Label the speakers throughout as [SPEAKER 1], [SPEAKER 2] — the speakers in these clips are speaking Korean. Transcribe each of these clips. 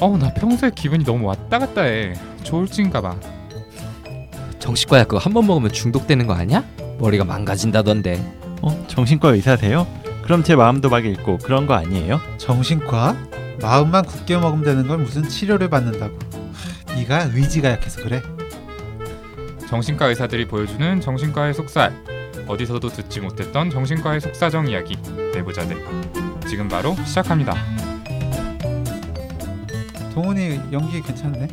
[SPEAKER 1] 어, 나 평소에 기분이 너무 왔다 갔다 해. 조울증인가 봐.
[SPEAKER 2] 정신과야 그거 한 번 먹으면 중독되는 거 아니야? 머리가 망가진다던데.
[SPEAKER 3] 어, 정신과 의사세요? 그럼 제 마음도 막 읽고 그런 거 아니에요?
[SPEAKER 4] 정신과? 마음만 굳게 먹으면 되는 걸 무슨 치료를 받는다고. 하, 네가 의지가 약해서 그래.
[SPEAKER 1] 정신과 의사들이 보여주는 정신과의 속살. 어디서도 듣지 못했던 정신과의 속사정 이야기. 내부자들. 지금 바로 시작합니다.
[SPEAKER 4] 동훈이 연기 괜찮네.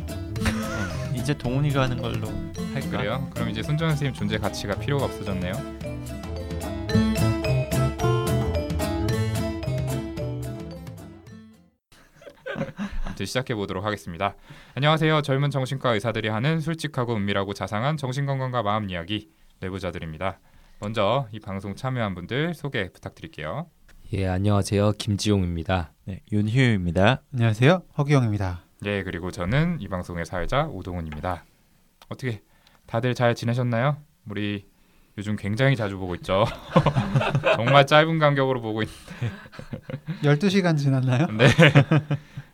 [SPEAKER 3] 이제 동훈이가 하는 걸로 할까?
[SPEAKER 1] 그래요? 그럼 이제 손정현 선생님 존재 가치가 필요가 없어졌네요. 아무튼 시작해 보도록 하겠습니다. 안녕하세요. 젊은 정신과 의사들이 하는 솔직하고 은밀하고 자상한 정신건강과 마음 이야기 내부자들입니다. 먼저 이 방송 참여한 분들 소개 부탁드릴게요.
[SPEAKER 2] 예 안녕하세요 김지용입니다.
[SPEAKER 3] 네, 윤희우입니다.
[SPEAKER 4] 안녕하세요. 허기영입니다.
[SPEAKER 1] 예 그리고 저는 이 방송의 사회자 오동훈입니다. 어떻게 다들 잘 지내셨나요? 우리 요즘 굉장히 자주 보고 있죠. 정말 짧은 간격으로 보고 있.
[SPEAKER 4] 12시간 지났나요?
[SPEAKER 1] 네.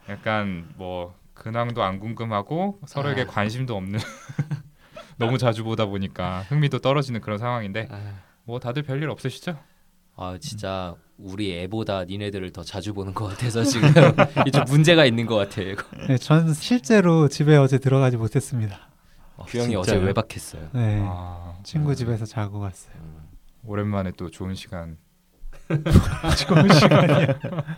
[SPEAKER 1] 약간 뭐 근황도 안 궁금하고 서로에게
[SPEAKER 2] 아.
[SPEAKER 1] 관심도 없는 너무 자주 보다 보니까 흥미도 떨어지는 그런 상황인데
[SPEAKER 2] 아,
[SPEAKER 1] 뭐 다들 별일 없으시죠?
[SPEAKER 2] 아 진짜 우리 애보다 니네들을 더 자주 보는 것 같아서 지금 좀 문제가 있는 것 같아요. 이거.
[SPEAKER 4] 네, 전 실제로 집에 어제 들어가지 못했습니다.
[SPEAKER 2] 어, 규영이 어제
[SPEAKER 3] 진짜요?
[SPEAKER 2] 외박했어요.
[SPEAKER 4] 네.
[SPEAKER 1] 아,
[SPEAKER 4] 친구 집에서 자고 갔어요.
[SPEAKER 2] 음.
[SPEAKER 1] 오랜만에 또 좋은 시간.
[SPEAKER 4] 좋은 시간이야.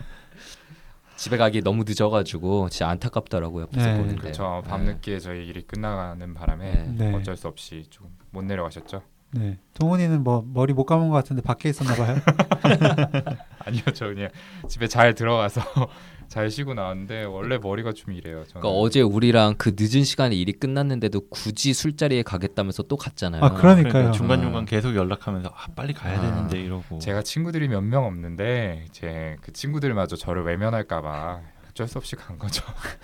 [SPEAKER 2] 집에 가기 너무 늦어가지고 진짜 안타깝더라고요. 옆에서
[SPEAKER 4] 네.
[SPEAKER 2] 보는데.
[SPEAKER 1] 그렇죠.
[SPEAKER 2] 네.
[SPEAKER 1] 밤늦게 저희 일이 끝나가는 바람에
[SPEAKER 2] 네.
[SPEAKER 4] 네.
[SPEAKER 1] 어쩔 수 없이 좀 못 내려가셨죠?
[SPEAKER 4] 네. 동훈이는 뭐 머리 못 감은 것 같은데 밖에 있었나 봐요.
[SPEAKER 1] 아니요, 저 그냥 집에 잘 들어가서 잘 쉬고 나왔는데 원래 머리가 좀 이래요. 저는.
[SPEAKER 2] 그러니까 어제 우리랑 그 늦은 시간에 일이 끝났는데도 굳이 술자리에 가겠다면서 또 갔잖아요.
[SPEAKER 4] 아, 그러니까요.
[SPEAKER 3] 그러니까 중간 중간 계속 연락하면서 아, 빨리 가야
[SPEAKER 2] 아.
[SPEAKER 3] 되는데 이러고.
[SPEAKER 1] 제가 친구들이 몇 명 없는데 제 그 친구들마저 저를 외면할까봐 어쩔 수 없이 간 거죠.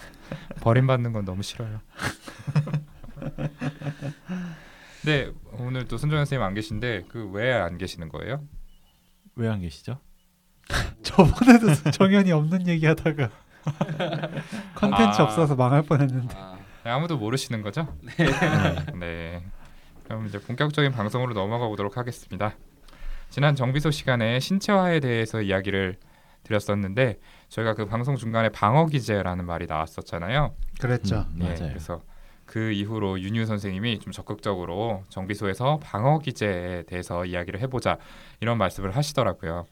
[SPEAKER 1] 버림받는 건 너무 싫어요. 네 오늘 또 손정현 선생님 안 계신데 그 왜 안 계시는 거예요?
[SPEAKER 3] 왜 안 계시죠?
[SPEAKER 4] 저번에도 정연이 없는 얘기하다가 컨텐츠
[SPEAKER 1] 아.
[SPEAKER 4] 없어서 망할 뻔했는데.
[SPEAKER 2] 아,
[SPEAKER 1] 네, 아무도 모르시는 거죠? 네. 그럼 이제 본격적인 방송으로 넘어가 보도록 하겠습니다. 지난 정비소 시간에 신체화에 대해서 이야기를 드렸었는데 저희가 그 방송 중간에 방어 기제라는 말이 나왔었잖아요.
[SPEAKER 4] 그랬죠.
[SPEAKER 3] 음,
[SPEAKER 1] 예,
[SPEAKER 3] 맞아요.
[SPEAKER 1] 그래서 그 이후로 윤유 선생님이 좀 적극적으로 정비소에서 방어 기제에 대해서 이야기를 해보자 이런 말씀을 하시더라고요.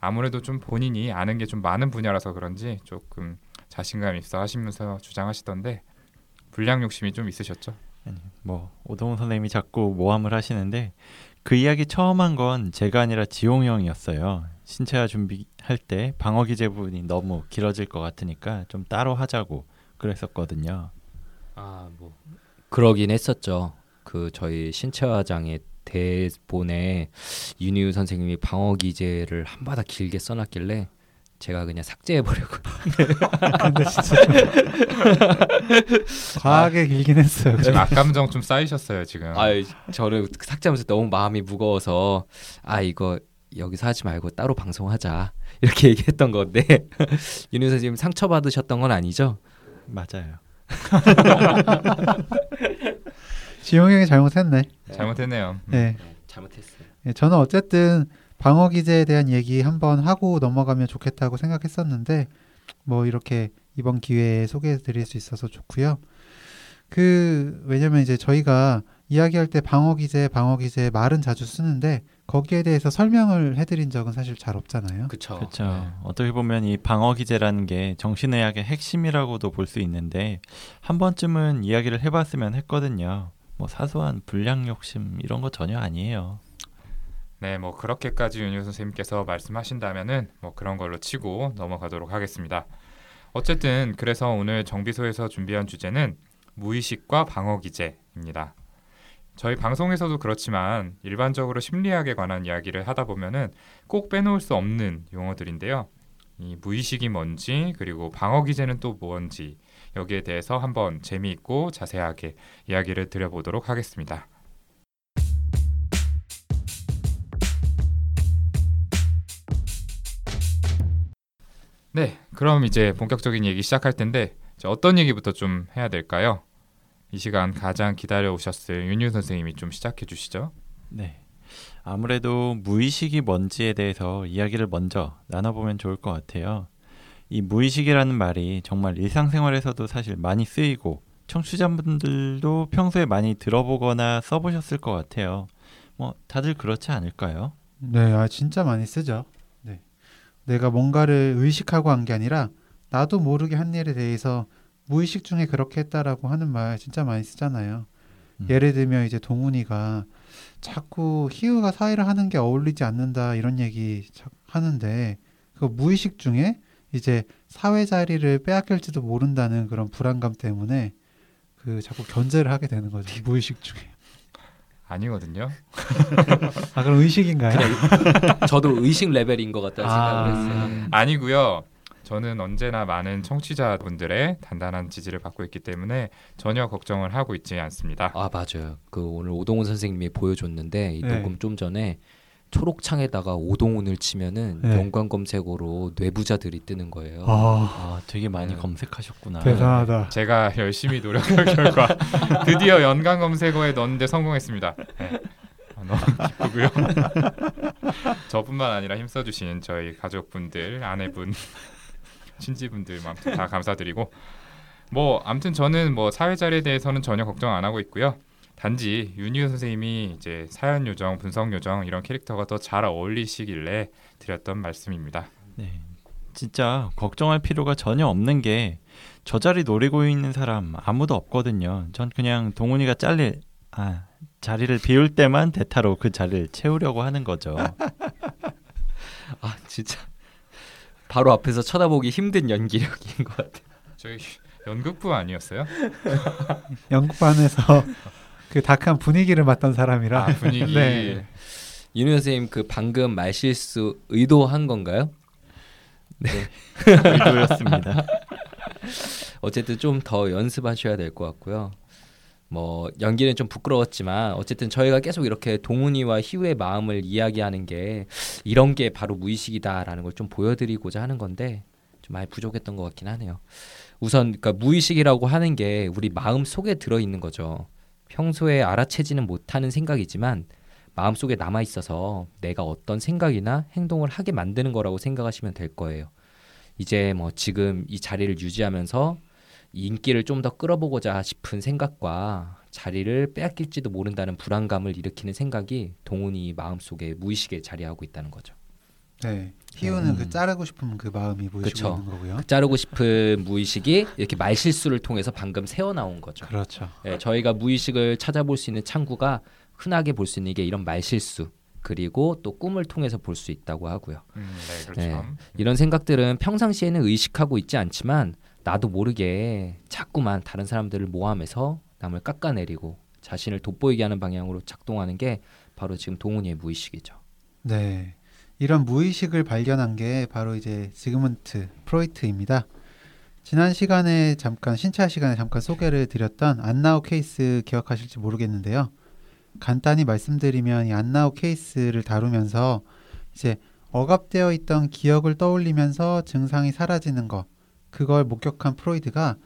[SPEAKER 1] 아무래도 좀 본인이 아는 게 좀 많은 분야라서 그런지 조금 자신감 있어 하시면서 주장하시던데 불량 욕심이 좀 있으셨죠?
[SPEAKER 3] 아니, 뭐 오동훈 선생님이 자꾸 모함을 하시는데 그 이야기 처음 한 건 제가 아니라 지용 형이었어요. 신체화 준비할 때 방어 기제 부분이 너무 길어질 것 같으니까 좀 따로 하자고 그랬었거든요.
[SPEAKER 2] 아, 뭐 그러긴 했었죠. 그 저희 신체화장의 대본에 윤희우 선생님이 방어 기제를 한바다 길게 써놨길래 제가 그냥 삭제해 버리고
[SPEAKER 4] 근데 진짜 좀 과하게 길긴 했어요.
[SPEAKER 1] 지금 악감정 좀 쌓이셨어요 지금.
[SPEAKER 2] 아 저를 삭제하면서 너무 마음이 무거워서 아 이거 여기서 하지 말고 따로 방송하자 이렇게 얘기했던 건데 윤희우 선생님 상처 받으셨던 건 아니죠?
[SPEAKER 3] 맞아요.
[SPEAKER 4] 지용 형이 잘못했네.
[SPEAKER 1] 잘못했네요. 음.
[SPEAKER 4] 네.
[SPEAKER 2] 잘못했어요.
[SPEAKER 4] 예, 저는 어쨌든 방어 기제에 대한 얘기 한번 하고 넘어가면 좋겠다고 생각했었는데 뭐 이렇게 이번 기회에 소개해 드릴 수 있어서 좋고요. 그 왜냐면 이제 저희가 이야기할 때 방어 기제, 방어 기제 말은 자주 쓰는데 거기에 대해서 설명을 해드린 적은 사실 잘 없잖아요.
[SPEAKER 2] 그쵸.
[SPEAKER 3] 그렇죠.
[SPEAKER 2] 네.
[SPEAKER 3] 어떻게 보면 이 방어 기제라는 게 정신의학의 핵심이라고도 볼 수 있는데 한 번쯤은 이야기를 해봤으면 했거든요. 뭐 사소한 불량 욕심 이런 거 전혀 아니에요.
[SPEAKER 1] 네, 뭐 그렇게까지 윤유 선생님께서 말씀하신다면은 뭐 그런 걸로 치고 넘어가도록 하겠습니다. 어쨌든 그래서 오늘 정비소에서 준비한 주제는 무의식과 방어 기제입니다. 저희 방송에서도 그렇지만 일반적으로 심리학에 관한 이야기를 하다 보면은 꼭 빼놓을 수 없는 용어들인데요. 이 무의식이 뭔지 그리고 방어 기제는 또 뭔지 여기에 대해서 한번 재미있고 자세하게 이야기를 드려보도록 하겠습니다. 네, 그럼 이제 본격적인 얘기 시작할 텐데 어떤 얘기부터 좀 해야 될까요? 이 시간 가장 기다려 오셨을 윤유 선생님이 좀 시작해 주시죠.
[SPEAKER 3] 네. 아무래도 무의식이 뭔지에 대해서 이야기를 먼저 나눠보면 좋을 것 같아요. 이 무의식이라는 말이 정말 일상생활에서도 사실 많이 쓰이고 청취자분들도 평소에 많이 들어보거나 써보셨을 것 같아요. 뭐 다들 그렇지 않을까요?
[SPEAKER 4] 네, 아 진짜 많이 쓰죠. 네. 내가 뭔가를 의식하고 한 게 아니라 나도 모르게 한 일에 대해서 무의식 중에 그렇게 했다라고 하는 말 진짜 많이 쓰잖아요.
[SPEAKER 3] 음.
[SPEAKER 4] 예를 들면 이제 동훈이가 자꾸 희우가 사회를 하는 게 어울리지 않는다 이런 얘기 자- 하는데 그 무의식 중에 이제 사회 자리를 빼앗길지도 모른다는 그런 불안감 때문에 그 자꾸 견제를 하게 되는 거죠. 무의식 중에.
[SPEAKER 1] 아니거든요.
[SPEAKER 4] 아 그럼 의식인가요?
[SPEAKER 2] 저도 의식 레벨인 것 같다는
[SPEAKER 4] 아.
[SPEAKER 2] 생각을 했어요.
[SPEAKER 1] 아니고요. 저는 언제나 많은 청취자분들의 단단한 지지를 받고 있기 때문에 전혀 걱정을 하고 있지 않습니다.
[SPEAKER 2] 아 맞아요. 그 오늘 오동훈 선생님이 보여줬는데 이
[SPEAKER 4] 네.
[SPEAKER 2] 녹음 좀 전에 초록창에다가 오동훈을 치면은
[SPEAKER 4] 네.
[SPEAKER 2] 연관 검색어로 뇌부자들이 뜨는 거예요.
[SPEAKER 4] 아
[SPEAKER 3] 아 되게 많이
[SPEAKER 1] 네.
[SPEAKER 3] 검색하셨구나.
[SPEAKER 4] 대단하다.
[SPEAKER 1] 제가 열심히 노력한 결과 드디어 연관 검색어에 넣는데 성공했습니다. 네. 아, 너무 기쁘고요. 저뿐만 아니라 힘써주신 저희 가족분들, 아내분, 친지분들 아무튼 다 감사드리고 뭐 아무튼 저는 뭐 사회자리에 대해서는 전혀 걱정 안 하고 있고요. 단지 윤희우 선생님이 이제 사연 요정, 분석 요정 이런 캐릭터가 더 잘 어울리시길래 드렸던 말씀입니다.
[SPEAKER 3] 네. 진짜 걱정할 필요가 전혀 없는 게 저 자리 노리고 있는 사람 아무도 없거든요. 전 그냥 동훈이가 잘릴 아 자리를 비울 때만 대타로 그 자리를 채우려고 하는 거죠.
[SPEAKER 2] 아 진짜 바로 앞에서 쳐다보기 힘든 연기력인 것 같아요.
[SPEAKER 1] 저희 연극부 아니었어요?
[SPEAKER 4] 연극반에서 그 다크한 분위기를 맡던 사람이라
[SPEAKER 1] 아 분위기
[SPEAKER 4] 네.
[SPEAKER 2] 윤우 선생님 그 방금 말실수 의도한 건가요?
[SPEAKER 3] 의도였습니다.
[SPEAKER 2] 어쨌든 좀 더 연습하셔야 될 것 같고요. 뭐 연기는 좀 부끄러웠지만 어쨌든 저희가 계속 이렇게 동훈이와 희우의 마음을 이야기하는 게 이런 게 바로 무의식이다라는 걸 좀 보여드리고자 하는 건데 좀 많이 부족했던 것 같긴 하네요. 우선 그러니까 무의식이라고 하는 게 우리 마음 속에 들어 있는 거죠. 평소에 알아채지는 못하는 생각이지만 마음 속에 남아 있어서 내가 어떤 생각이나 행동을 하게 만드는 거라고 생각하시면 될 거예요. 이제 뭐 지금 이 자리를 유지하면서 이 인기를 좀 더 끌어보고자 싶은 생각과 자리를 빼앗길지도 모른다는 불안감을 일으키는 생각이 동훈이 마음속에 무의식에 자리하고 있다는 거죠.
[SPEAKER 4] 네. 희우는
[SPEAKER 3] 음.
[SPEAKER 4] 그 자르고 싶은 그 마음이 보이시고
[SPEAKER 2] 그쵸.
[SPEAKER 4] 있는 거고요.
[SPEAKER 2] 자르고 싶은 무의식이 이렇게 말실수를 통해서 방금 새어 나온 거죠.
[SPEAKER 4] 그렇죠.
[SPEAKER 2] 예, 저희가 무의식을 찾아볼 수 있는 창구가 흔하게 볼 수 있는 게 이런 말실수 그리고 또 꿈을 통해서 볼 수 있다고 하고요.
[SPEAKER 1] 음, 네 그렇죠.
[SPEAKER 2] 네. 이런 생각들은 평상시에는 의식하고 있지 않지만 나도 모르게 자꾸만 다른 사람들을 모함해서 남을 깎아내리고 자신을 돋보이게 하는 방향으로 작동하는 게 바로 지금 동훈이의 무의식이죠.
[SPEAKER 4] 네. 이런 무의식을 발견한 게 바로 이제 지그문트 프로이트입니다. 지난 시간에 잠깐 신차 시간에 잠깐 소개를 드렸던 안나우 케이스 기억하실지 모르겠는데요. 간단히 말씀드리면 이 안나우 케이스를 다루면서 이제 억압되어 있던 기억을 떠올리면서 증상이 사라지는 것 그걸 목격한 프로이드가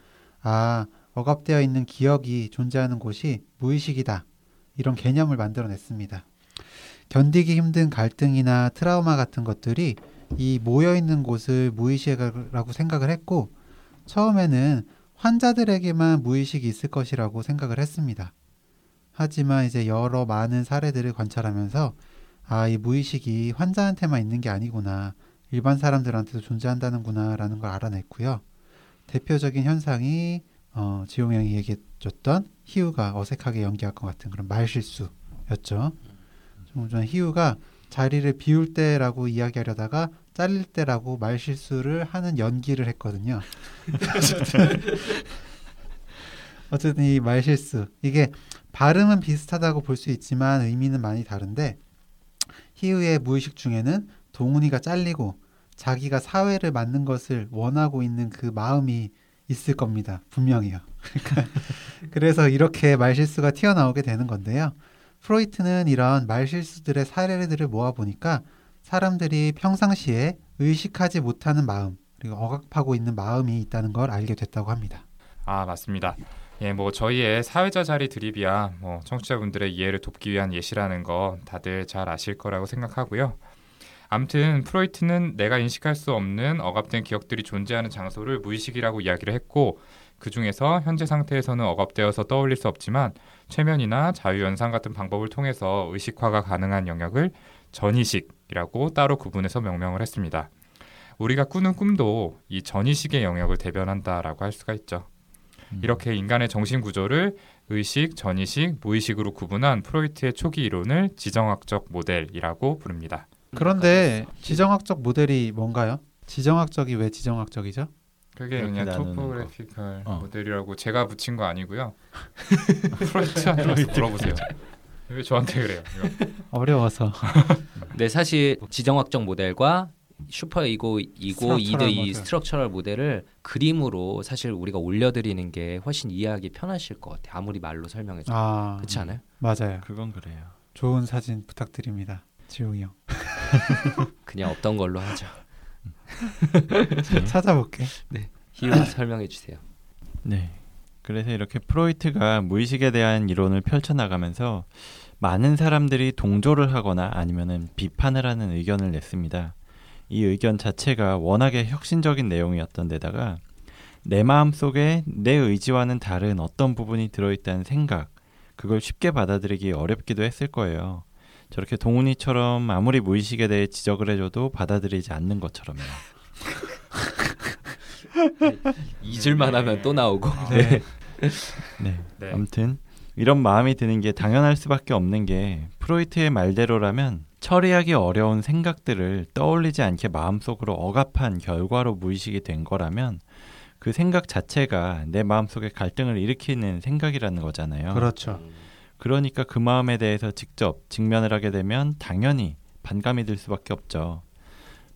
[SPEAKER 4] 아 억압되어 있는 기억이 존재하는 곳이 무의식이다 이런 개념을 만들어냈습니다. 견디기 힘든 갈등이나 트라우마 같은 것들이 이 모여 있는 곳을 무의식이라고 생각을 했고 처음에는 환자들에게만 무의식이 있을 것이라고 생각을 했습니다. 하지만 이제 여러 많은 사례들을 관찰하면서 아, 이 무의식이 환자한테만 있는 게 아니구나. 일반 사람들한테도 존재한다는구나 라는 걸 알아냈고요. 대표적인 현상이 어, 지용 형이 얘기해줬던 희우가 어색하게 연기할 것 같은 그런 말실수였죠. 좀 전에 희우가 자리를 비울 때라고 이야기하려다가 잘릴 때라고 말실수를 하는 연기를 했거든요. 어쨌든 이 말실수 이게 발음은 비슷하다고 볼 수 있지만 의미는 많이 다른데 희우의 무의식 중에는 동훈이가 잘리고 자기가 사회를 맡는 것을 원하고 있는 그 마음이 있을 겁니다. 분명히요. 그래서 이렇게 말실수가 튀어나오게 되는 건데요. 프로이트는 이런 말실수들의 사례들을 모아보니까 사람들이 평상시에 의식하지 못하는 마음, 그리고 억압하고 있는 마음이 있다는 걸 알게 됐다고 합니다.
[SPEAKER 1] 아 맞습니다. 예, 뭐 저희의 사회자 자리 드립이야 뭐 청취자분들의 이해를 돕기 위한 예시라는 거 다들 잘 아실 거라고 생각하고요. 암튼 프로이트는 내가 인식할 수 없는 억압된 기억들이 존재하는 장소를 무의식이라고 이야기를 했고 그 중에서 현재 상태에서는 억압되어서 떠올릴 수 없지만 최면이나 자유연상 같은 방법을 통해서 의식화가 가능한 영역을 전의식이라고 따로 구분해서 명명을 했습니다. 우리가 꾸는 꿈도 이 전의식의 영역을 대변한다라고 할 수가 있죠.
[SPEAKER 3] 음.
[SPEAKER 1] 이렇게 인간의 정신 구조를 의식, 전의식, 무의식으로 구분한 프로이트의 초기 이론을 지정학적 모델이라고 부릅니다.
[SPEAKER 4] 그런데 지정학적 모델이 뭔가요? 지정학적이 왜 지정학적이죠?
[SPEAKER 1] 그게 그냥 Topographical
[SPEAKER 3] 거. 어.
[SPEAKER 1] 모델이라고 제가 붙인 거 아니고요. 프로이트한테 물어보세요. 왜 저한테 그래요? 이거.
[SPEAKER 4] 어려워서
[SPEAKER 2] 네, 사실 지정학적 모델과 super ego ego id structural 이
[SPEAKER 4] 모델.
[SPEAKER 2] Structural 모델을 그림으로 사실 우리가 올려드리는 게 훨씬 이해하기 편하실 것 같아요. 아무리 말로 설명해도
[SPEAKER 4] 아
[SPEAKER 2] 그렇지 않아요?
[SPEAKER 4] 맞아요.
[SPEAKER 3] 그건 그래요.
[SPEAKER 4] 좋은 사진 부탁드립니다. 지용이 형
[SPEAKER 2] 그냥 없던 걸로 하죠.
[SPEAKER 4] 찾아볼게.
[SPEAKER 2] 희우 설명해 주세요.
[SPEAKER 3] 네. 그래서 이렇게 프로이트가 무의식에 대한 이론을 펼쳐나가면서 많은 사람들이 동조를 하거나 아니면은 비판을 하는 의견을 냈습니다. 이 의견 자체가 워낙에 혁신적인 내용이었던 데다가 내 마음 속에 내 의지와는 다른 어떤 부분이 들어있다는 생각, 그걸 쉽게 받아들이기 어렵기도 했을 거예요. 저렇게 동훈이처럼 아무리 무의식에 대해 지적을 해줘도 받아들이지 않는 것처럼요.
[SPEAKER 2] 잊을만 하면 또 나오고.
[SPEAKER 4] 네.
[SPEAKER 3] 네.
[SPEAKER 1] 네.
[SPEAKER 3] 아무튼 이런 마음이 드는 게 당연할 수밖에 없는 게 프로이트의 말대로라면 처리하기 어려운 생각들을 떠올리지 않게 마음속으로 억압한 결과로 무의식이 된 거라면 그 생각 자체가 내 마음속에 갈등을 일으키는 생각이라는 거잖아요.
[SPEAKER 4] 그렇죠.
[SPEAKER 3] 그러니까 그 마음에 대해서 직접 직면을 하게 되면 당연히 반감이 들 수밖에 없죠.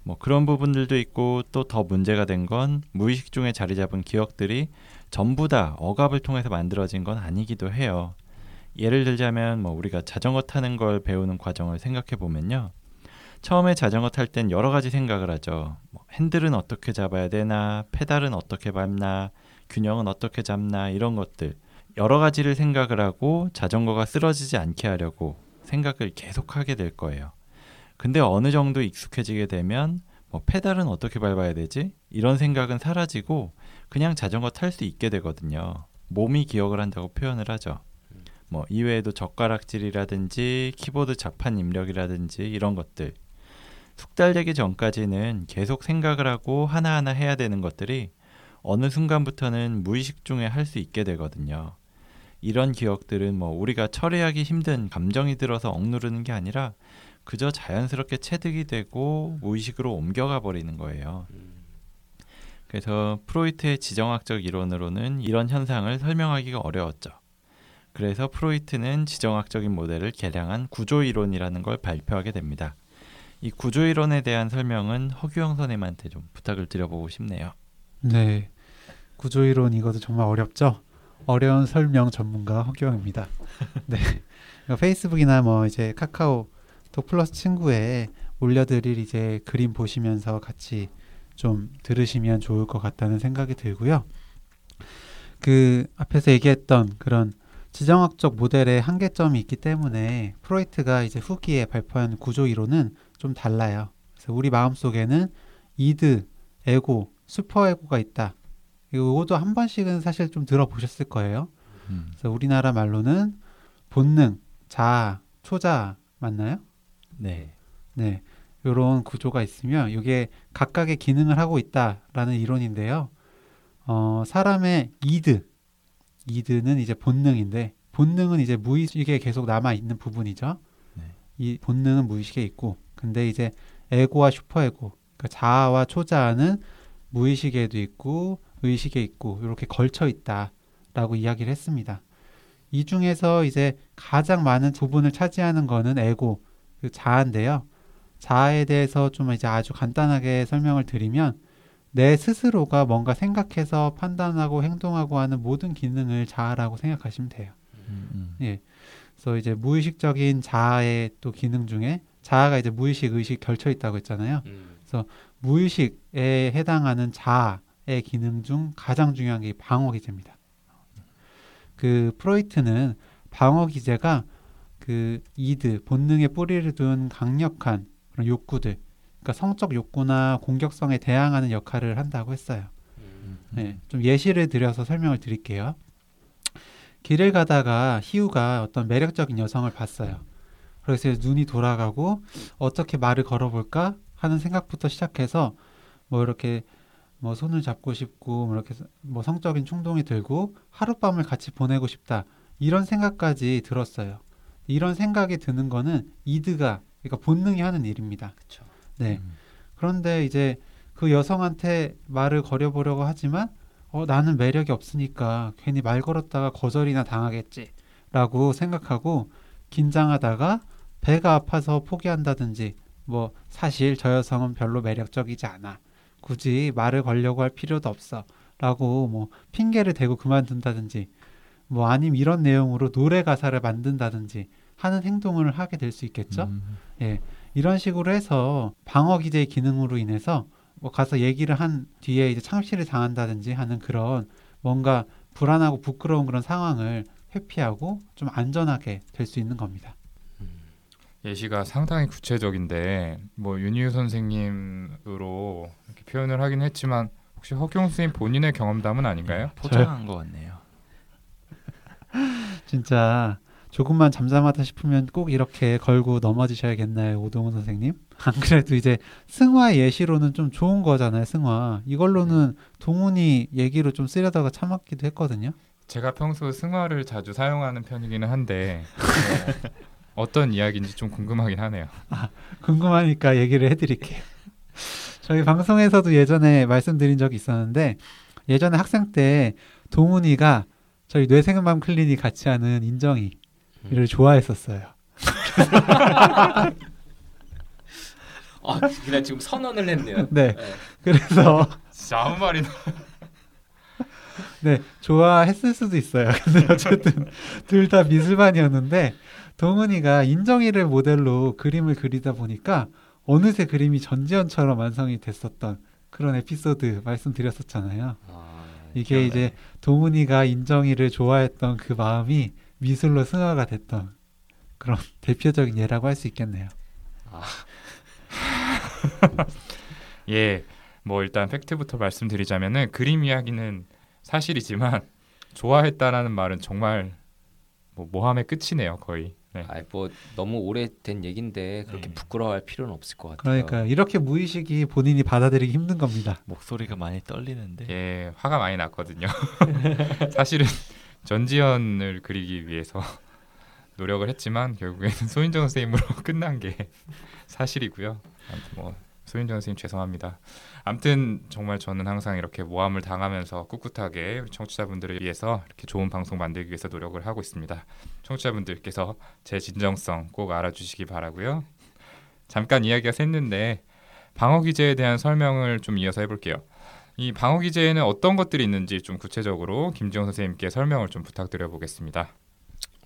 [SPEAKER 3] 뭐 그런 부분들도 있고 또 더 문제가 된 건 무의식 중에 자리 잡은 기억들이 전부 다 억압을 통해서 만들어진 건 아니기도 해요. 예를 들자면 뭐 우리가 자전거 타는 걸 배우는 과정을 생각해 보면요. 처음에 자전거 탈 땐 여러 가지 생각을 하죠. 뭐 핸들은 어떻게 잡아야 되나, 페달은 어떻게 밟나, 균형은 어떻게 잡나 이런 것들 여러 가지를 생각을 하고 자전거가 쓰러지지 않게 하려고 생각을 계속하게 될 거예요. 근데 어느 정도 익숙해지게 되면 뭐 페달은 어떻게 밟아야 되지? 이런 생각은 사라지고 그냥 자전거 탈 수 있게 되거든요. 몸이 기억을 한다고 표현을 하죠. 뭐 이외에도 젓가락질이라든지 키보드 자판 입력이라든지 이런 것들 숙달되기 전까지는 계속 생각을 하고 하나하나 해야 되는 것들이 어느 순간부터는 무의식 중에 할 수 있게 되거든요. 이런 기억들은 뭐 우리가 처리하기 힘든 감정이 들어서 억누르는 게 아니라 그저 자연스럽게 체득이 되고 무의식으로 옮겨가 버리는 거예요. 그래서 프로이트의 지정학적 이론으로는 이런 현상을 설명하기가 어려웠죠. 그래서 프로이트는 지정학적인 모델을 개량한 구조 이론이라는 걸 발표하게 됩니다. 이 구조 이론에 대한 설명은 허규영 선생님한테 좀 부탁을 드려보고 싶네요.
[SPEAKER 4] 네. 구조 이론 이것도 정말 어렵죠. 어려운 설명 전문가 허경입니다. 네. 페이스북이나 뭐 이제 카카오 톡 플러스 친구에 올려드릴 이제 그림 보시면서 같이 좀 들으시면 좋을 것 같다는 생각이 들고요. 그 앞에서 얘기했던 그런 지정학적 모델의 한계점이 있기 때문에 프로이트가 이제 후기에 발표한 구조 이론은 좀 달라요. 그래서 우리 마음 속에는 이드, 에고, 슈퍼 에고가 있다. 이거도 한 번씩은 사실 좀 들어보셨을 거예요.
[SPEAKER 3] 음.
[SPEAKER 4] 그래서 우리나라 말로는 본능, 자아, 초자 맞나요?
[SPEAKER 3] 네.
[SPEAKER 4] 네. 이런 구조가 있으면 이게 각각의 기능을 하고 있다라는 이론인데요. 어, 사람의 이드, 이드는 이제 본능인데 본능은 이제 무의식에 계속 남아 있는 부분이죠.
[SPEAKER 3] 네.
[SPEAKER 4] 이 본능은 무의식에 있고, 근데 이제 에고와 슈퍼에고, 그러니까 자아와 초자아는 무의식에도 있고 의식에 있고 이렇게 걸쳐 있다라고 이야기를 했습니다. 이 중에서 이제 가장 많은 부분을 차지하는 거는 에고, 그 자아인데요. 자아에 대해서 좀 이제 아주 간단하게 설명을 드리면 내 스스로가 뭔가 생각해서 판단하고 행동하고 하는 모든 기능을 자아라고 생각하시면 돼요.
[SPEAKER 3] 음, 음.
[SPEAKER 4] 예. 그래서 이제 무의식적인 자아의 또 기능 중에 자아가 이제 무의식, 의식 결쳐 있다고 했잖아요.
[SPEAKER 2] 음.
[SPEAKER 4] 그래서 무의식에 해당하는 자아의 기능 중 가장 중요한 게 방어 기제입니다. 그 프로이트는 방어 기제가 그 이드 본능의 뿌리를 둔 강력한 그런 욕구들, 그러니까 성적 욕구나 공격성에 대항하는 역할을 한다고 했어요. 네, 좀 예시를 들여서 설명을 드릴게요. 길을 가다가 희우가 어떤 매력적인 여성을 봤어요. 그래서 눈이 돌아가고 어떻게 말을 걸어볼까 하는 생각부터 시작해서 뭐 이렇게 뭐 손을 잡고 싶고 뭐 이렇게 뭐 성적인 충동이 들고 하룻밤을 같이 보내고 싶다 이런 생각까지 들었어요. 이런 생각이 드는 거는 이드가 그러니까 본능이 하는 일입니다.
[SPEAKER 2] 그쵸.
[SPEAKER 4] 네. 그런데 이제 그 여성한테 말을 걸어보려고 하지만 어, 나는 매력이 없으니까 괜히 말 걸었다가 거절이나 당하겠지라고 생각하고 긴장하다가 배가 아파서 포기한다든지 뭐 사실 저 여성은 별로 매력적이지 않아 굳이 말을 걸려고 할 필요도 없어 라고 뭐 핑계를 대고 그만둔다든지 뭐 아니면 이런 내용으로 노래 가사를 만든다든지 하는 행동을 하게 될 수 있겠죠.
[SPEAKER 3] 음.
[SPEAKER 4] 예, 이런 식으로 해서 방어 기제의 기능으로 인해서 뭐 가서 얘기를 한 뒤에 이제 창피를 당한다든지 하는 그런 뭔가 불안하고 부끄러운 그런 상황을 회피하고 좀 안전하게 될 수 있는 겁니다.
[SPEAKER 1] 예시가 상당히 구체적인데 뭐 윤희우 선생님으로 이렇게 표현을 하긴 했지만 혹시 허경 선생님 본인의 경험담은 아닌가요?
[SPEAKER 3] 포장한 것 같네요.
[SPEAKER 4] 진짜 조금만 잠잠하다 싶으면 꼭 이렇게 걸고 넘어지셔야겠나요, 오동훈 선생님? 안 그래도 이제 승화 예시로는 좀 좋은 거잖아요, 승화. 이걸로는 동훈이 얘기로 좀 쓰려다가 참았기도 했거든요.
[SPEAKER 1] 제가 평소 승화를 자주 사용하는 편이기는 한데 어, 어떤 이야기인지 좀 궁금하긴 하네요.
[SPEAKER 4] 궁금하니까 얘기를 해드릴게요. 저희 방송에서도 예전에 말씀드린 적이 있었는데 예전에 학생 때 동훈이가 저희 뇌생맘 클리닉 같이 하는 인정이를
[SPEAKER 2] 음.
[SPEAKER 4] 좋아했었어요.
[SPEAKER 2] 아, 그냥 지금 선언을 했네요.
[SPEAKER 4] 네. 그래서
[SPEAKER 1] 진짜 아무 말이나
[SPEAKER 4] 네 좋아했을 수도 있어요. 근데 어쨌든 둘 다 미술반이었는데 동훈이가 인정이를 모델로 그림을 그리다 보니까 어느새 그림이 전지현처럼 완성이 됐었던 그런 에피소드 말씀드렸었잖아요.
[SPEAKER 2] 아,
[SPEAKER 4] 이게 이제 동훈이가 인정이를 좋아했던 그 마음이 미술로 승화가 됐던 그런 대표적인 예라고 할 수 있겠네요.
[SPEAKER 2] 아,
[SPEAKER 1] 예, 뭐 일단 팩트부터 말씀드리자면은 그림 이야기는 사실이지만 좋아했다라는 말은 정말 뭐 모함의 끝이네요, 거의. 네.
[SPEAKER 2] 아이 뭐 너무 오래된 얘긴데 그렇게
[SPEAKER 1] 네.
[SPEAKER 2] 부끄러워할 필요는 없을 것 같아요.
[SPEAKER 4] 그러니까 이렇게 무의식이 본인이 받아들이기 힘든 겁니다.
[SPEAKER 3] 목소리가 많이 떨리는데
[SPEAKER 1] 예, 화가 많이 났거든요. 사실은 전지현을 그리기 위해서 노력을 했지만 결국에는 소인정 선생님으로 끝난 게 사실이고요. 아무튼 뭐 소인정 선생님 죄송합니다. 아무튼 정말 저는 항상 이렇게 모함을 당하면서 꿋꿋하게 청취자분들을 위해서 이렇게 좋은 방송 만들기 위해서 노력을 하고 있습니다. 청취자분들께서 제 진정성 꼭 알아주시기 바라고요. 잠깐 이야기가 샜는데 방어 기제에 대한 설명을 좀 이어서 해볼게요. 이 방어 기제에는 어떤 것들이 있는지 좀 구체적으로 김지영 선생님께 설명을 좀 부탁드려 보겠습니다.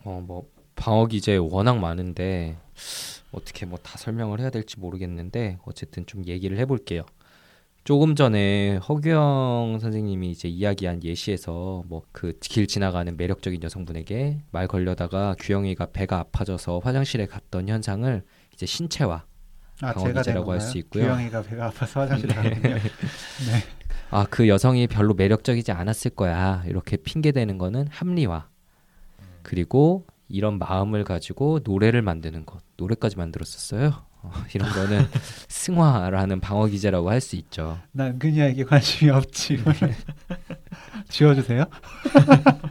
[SPEAKER 2] 어, 뭐 방어 기제 워낙 많은데 어떻게 뭐 다 설명을 해야 될지 모르겠는데 어쨌든 좀 얘기를 해볼게요. 조금 전에 허규영 선생님이 이제 이야기한 예시에서 뭐 그 길 지나가는 매력적인 여성분에게 말 걸려다가 규영이가 배가 아파져서 화장실에 갔던 현상을 이제 신체화
[SPEAKER 4] 아,
[SPEAKER 2] 방어 기제라고 할 수 있고요.
[SPEAKER 4] 규영이가 배가 아파서 화장실 가는군요. 네.
[SPEAKER 2] 아그 여성이 별로 매력적이지 않았을 거야 이렇게 핑계 대는 거는 합리화 그리고 이런 마음을 가지고 노래를 만드는 것 노래까지 만들었었어요 어, 이런 거는 승화라는 방어 기제라고 할 수 있죠
[SPEAKER 4] 난 은근히에게 관심이 없지. 지워주세요.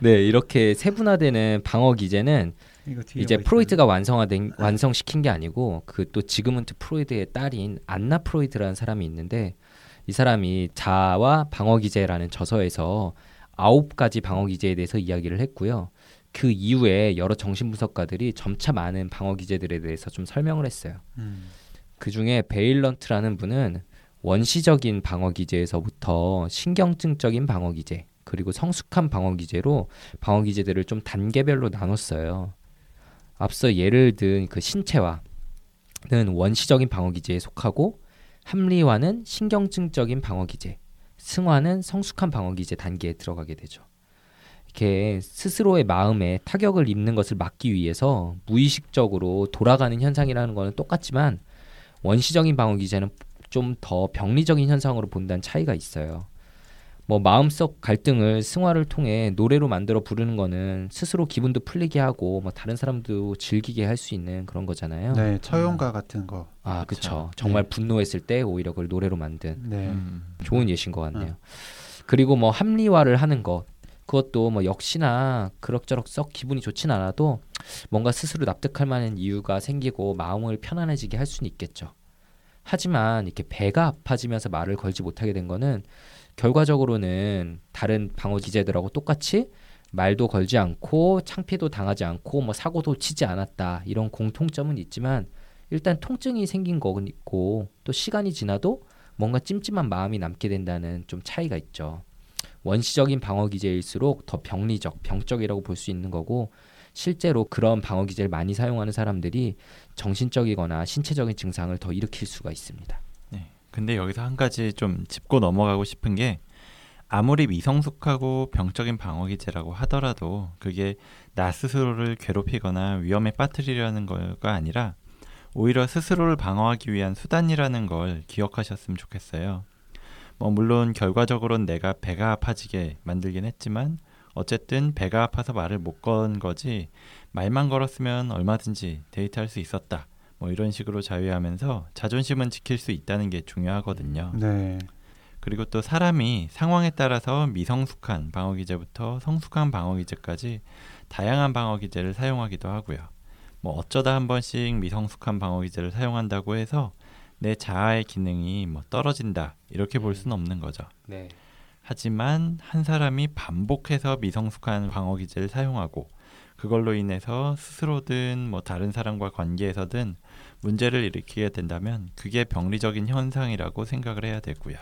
[SPEAKER 2] 네 이렇게 세분화되는 방어 기제는 이제
[SPEAKER 4] 뭐
[SPEAKER 2] 프로이트가 완성화된 완성시킨 게 아니고 그 또 지그문트 프로이드의 딸인 안나 프로이드라는 사람이 있는데 이 사람이 자아와 방어 기제라는 저서에서 아홉 가지 방어 기제에 대해서 이야기를 했고요. 그 이후에 여러 정신분석가들이 점차 많은 방어 기제들에 대해서 좀 설명을 했어요.
[SPEAKER 4] 음.
[SPEAKER 2] 그 중에 베일런트라는 분은 원시적인 방어 기제에서부터 신경증적인 방어 기제 그리고 성숙한 방어 기제로 방어 기제들을 좀 단계별로 나눴어요. 앞서 예를 든 그 신체화는 원시적인 방어 기제에 속하고 합리화는 신경증적인 방어 기제, 승화는 성숙한 방어 기제 단계에 들어가게 되죠. 이렇게 스스로의 마음에 타격을 입는 것을 막기 위해서 무의식적으로 돌아가는 현상이라는 거는 똑같지만 원시적인 방어 기제는 좀 더 병리적인 현상으로 본다는 차이가 있어요. 뭐 마음속 갈등을 승화를 통해 노래로 만들어 부르는 거는 스스로 기분도 풀리게 하고 뭐 다른 사람도 즐기게 할 수 있는 그런 거잖아요.
[SPEAKER 4] 네, 처용가 같은 거.
[SPEAKER 2] 아,
[SPEAKER 3] 그쵸.
[SPEAKER 2] 그렇죠. 정말
[SPEAKER 4] 네.
[SPEAKER 2] 분노했을 때 오히려 그걸 노래로 만든
[SPEAKER 4] 네.
[SPEAKER 3] 음.
[SPEAKER 2] 좋은 예신 것 같네요. 그리고 뭐 합리화를 하는 것 그것도 뭐 역시나 그럭저럭 썩 기분이 좋진 않아도 뭔가 스스로 납득할 만한 이유가 생기고 마음을 편안해지게 할 수는 있겠죠. 하지만 이렇게 배가 아파지면서 말을 걸지 못하게 된 거는 결과적으로는 다른 방어 기제들하고 똑같이 말도 걸지 않고 창피도 당하지 않고 뭐 사고도 치지 않았다 이런 공통점은 있지만 일단 통증이 생긴 거는 있고 또 시간이 지나도 뭔가 찜찜한 마음이 남게 된다는 좀 차이가 있죠. 원시적인 방어 기제일수록 더 병리적, 병적이라고 볼 수 있는 거고 실제로 그런 방어 기제를 많이 사용하는 사람들이 정신적이거나 신체적인 증상을 더 일으킬 수가 있습니다.
[SPEAKER 3] 네. 근데 여기서 한 가지 좀 짚고 넘어가고 싶은 게 아무리 미성숙하고 병적인 방어 기제라고 하더라도 그게 나 스스로를 괴롭히거나 위험에 빠뜨리려는 거가 아니라 오히려 스스로를 방어하기 위한 수단이라는 걸 기억하셨으면 좋겠어요. 뭐 물론 결과적으로는 내가 배가 아파지게 만들긴 했지만 어쨌든 배가 아파서 말을 못 건 거지 말만 걸었으면 얼마든지 데이트할 수 있었다. 뭐 이런 식으로 자유하면서 자존심은 지킬 수 있다는 게 중요하거든요.
[SPEAKER 4] 네.
[SPEAKER 3] 그리고 또 사람이 상황에 따라서 미성숙한 방어 기제부터 성숙한 방어 기제까지 다양한 방어 기제를 사용하기도 하고요. 뭐 어쩌다 한 번씩 미성숙한 방어 기제를 사용한다고 해서 내 자아의 기능이 뭐 떨어진다 이렇게 볼 수는 없는 거죠.
[SPEAKER 2] 네.
[SPEAKER 3] 하지만 한 사람이 반복해서 미성숙한 방어 기제를 사용하고 그걸로 인해서 스스로든 뭐 다른 사람과 관계에서든 문제를 일으키게 된다면 그게 병리적인 현상이라고 생각을 해야 되고요.